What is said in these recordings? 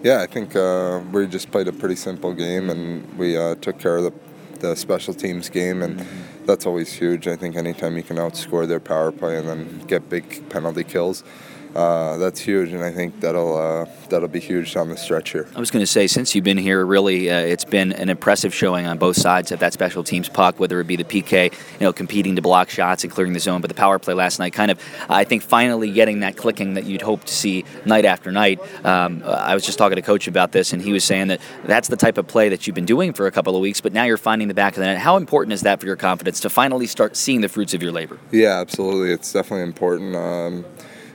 Yeah, I think uh, we just played a pretty simple game and we uh, took care of the, the special teams game, and mm-hmm. that's always huge. I think anytime you can outscore their power play and then get big penalty kills, uh, that's huge, and I think that'll uh, that'll be huge on the stretch here. I was going to say, since you've been here, really, uh, it's been an impressive showing on both sides of that special teams puck, whether it be the PK, you know, competing to block shots and clearing the zone, but the power play last night, kind of, I think, finally getting that clicking that you'd hope to see night after night. Um, I was just talking to coach about this, and he was saying that that's the type of play that you've been doing for a couple of weeks, but now you're finding the back of the net. How important is that for your confidence to finally start seeing the fruits of your labor? Yeah, absolutely. It's definitely important. Um,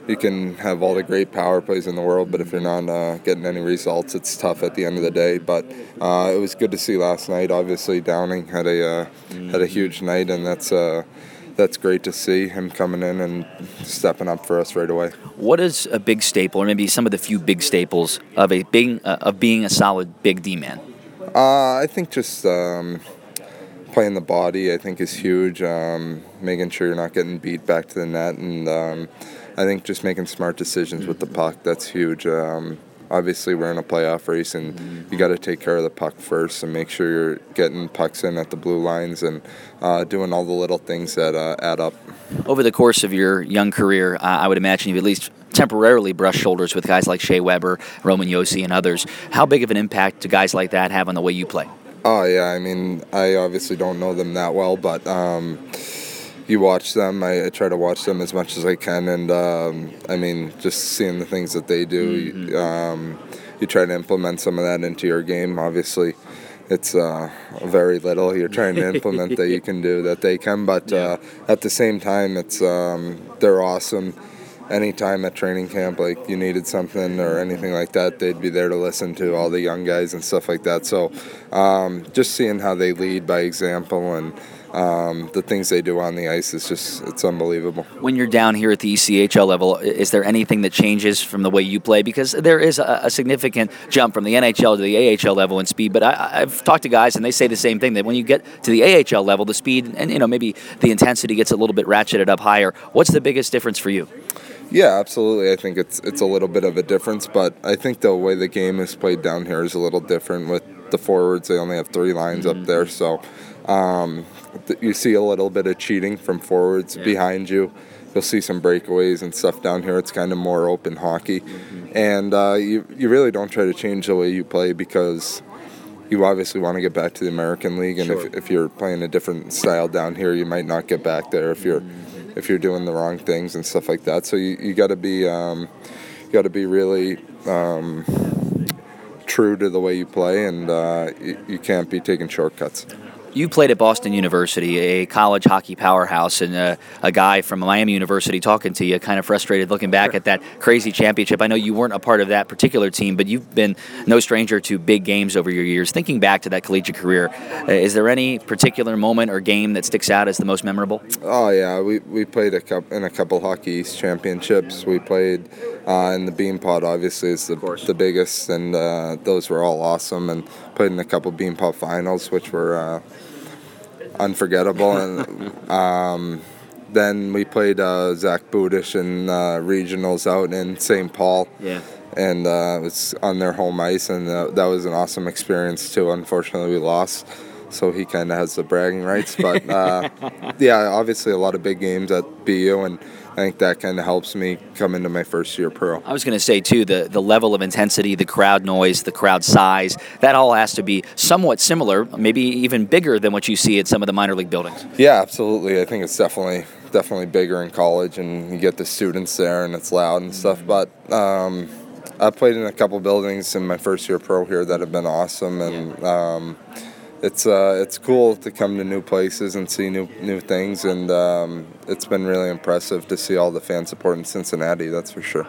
you can have all the great power plays in the world, but if you're not uh, getting any results, it's tough at the end of the day. But uh, it was good to see last night. Obviously, Downing had a uh, had a huge night, and that's uh, that's great to see him coming in and stepping up for us right away. What is a big staple, or maybe some of the few big staples of a big uh, of being a solid big D man? Uh, I think just. Um, playing the body, I think, is huge. Um, making sure you're not getting beat back to the net, and um, I think just making smart decisions with the puck that's huge. Um, obviously, we're in a playoff race, and you got to take care of the puck first and make sure you're getting pucks in at the blue lines and uh, doing all the little things that uh, add up. Over the course of your young career, uh, I would imagine you've at least temporarily brushed shoulders with guys like Shea Weber, Roman Josi, and others. How big of an impact do guys like that have on the way you play? Oh yeah, I mean, I obviously don't know them that well, but. Um, you watch them. I, I, try to watch them as much as I can, and um, I mean, just seeing the things that they do, mm-hmm. you, um, you try to implement some of that into your game. Obviously, it's uh, very little you're trying to implement that you can do that they can, but yeah. uh, at the same time, it's um, they're awesome. Anytime at training camp, like you needed something or anything like that, they'd be there to listen to all the young guys and stuff like that. So, um, just seeing how they lead by example and um, the things they do on the ice is just it's unbelievable. When you're down here at the ECHL level, is there anything that changes from the way you play? Because there is a, a significant jump from the NHL to the AHL level in speed. But I, have talked to guys and they say the same thing that when you get to the AHL level, the speed and you know maybe the intensity gets a little bit ratcheted up higher. What's the biggest difference for you? Yeah, absolutely. I think it's it's a little bit of a difference, but I think the way the game is played down here is a little different. With the forwards, they only have three lines mm-hmm. up there, so um, you see a little bit of cheating from forwards yeah. behind you. You'll see some breakaways and stuff down here. It's kind of more open hockey, mm-hmm. and uh, you you really don't try to change the way you play because you obviously want to get back to the American League, and sure. if, if you're playing a different style down here, you might not get back there if you're mm-hmm. If you're doing the wrong things and stuff like that. So you, you got to be um, got to be really um, true to the way you play, and uh, you, you can't be taking shortcuts you played at Boston University, a college hockey powerhouse, and a, a, guy from Miami University talking to you, kind of frustrated looking back at that crazy championship. I know you weren't a part of that particular team, but you've been no stranger to big games over your years. Thinking back to that collegiate career, uh, is there any particular moment or game that sticks out as the most memorable? Oh yeah, we, we played a couple, in a couple hockey East championships. We played uh, in the Beanpot, obviously, is the, the biggest, and uh, those were all awesome. And played in a couple Beanpot finals, which were uh, unforgettable. and um, then we played uh, Zach Budish in uh, regionals out in St. Paul. Yeah. And uh, it was on their home ice, and uh, that was an awesome experience too. Unfortunately, we lost, so he kind of has the bragging rights. But uh, yeah, obviously a lot of big games at BU, and I think that kind of helps me come into my first year pro. I was going to say too the the level of intensity, the crowd noise, the crowd size, that all has to be somewhat similar, maybe even bigger than what you see at some of the minor league buildings. Yeah, absolutely. I think it's definitely definitely bigger in college, and you get the students there, and it's loud and stuff. But um, I played in a couple buildings in my first year pro here that have been awesome, and. Um, it's uh, it's cool to come to new places and see new new things, and um, it's been really impressive to see all the fan support in Cincinnati. That's for sure.